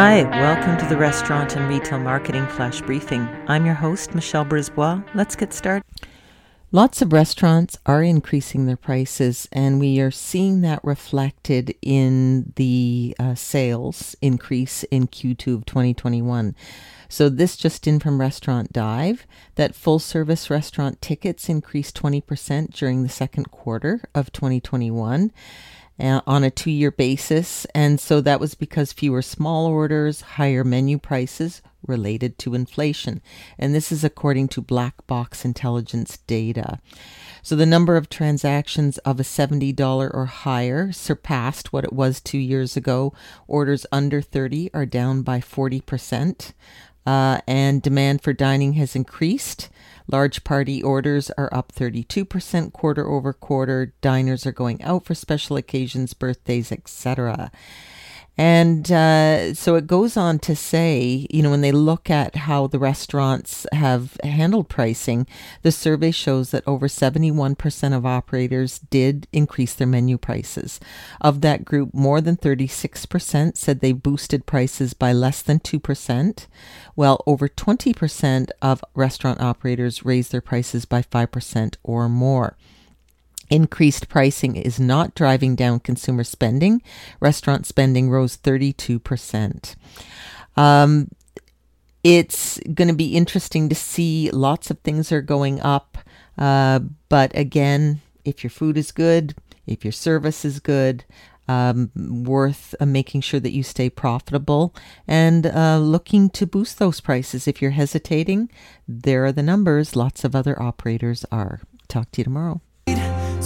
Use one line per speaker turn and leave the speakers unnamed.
Hi, welcome to the Restaurant and Retail Marketing Flash Briefing. I'm your host, Michelle Brisbois. Let's get started. Lots of restaurants are increasing their prices, and we are seeing that reflected in the uh, sales increase in Q2 of 2021. So, this just in from Restaurant Dive that full service restaurant tickets increased 20% during the second quarter of 2021 uh, on a two year basis. And so that was because fewer small orders, higher menu prices related to inflation. And this is according to Black Box Intelligence data. So the number of transactions of a $70 or higher surpassed what it was two years ago. Orders under 30 are down by 40%. Uh, and demand for dining has increased. Large party orders are up 32% quarter over quarter. Diners are going out for special occasions, birthdays, etc. And uh, so it goes on to say, you know, when they look at how the restaurants have handled pricing, the survey shows that over 71% of operators did increase their menu prices. Of that group, more than 36% said they boosted prices by less than 2%, while over 20% of restaurant operators raised their prices by 5% or more. Increased pricing is not driving down consumer spending. Restaurant spending rose 32%. Um, it's going to be interesting to see. Lots of things are going up. Uh, but again, if your food is good, if your service is good, um, worth uh, making sure that you stay profitable and uh, looking to boost those prices. If you're hesitating, there are the numbers. Lots of other operators are. Talk to you tomorrow.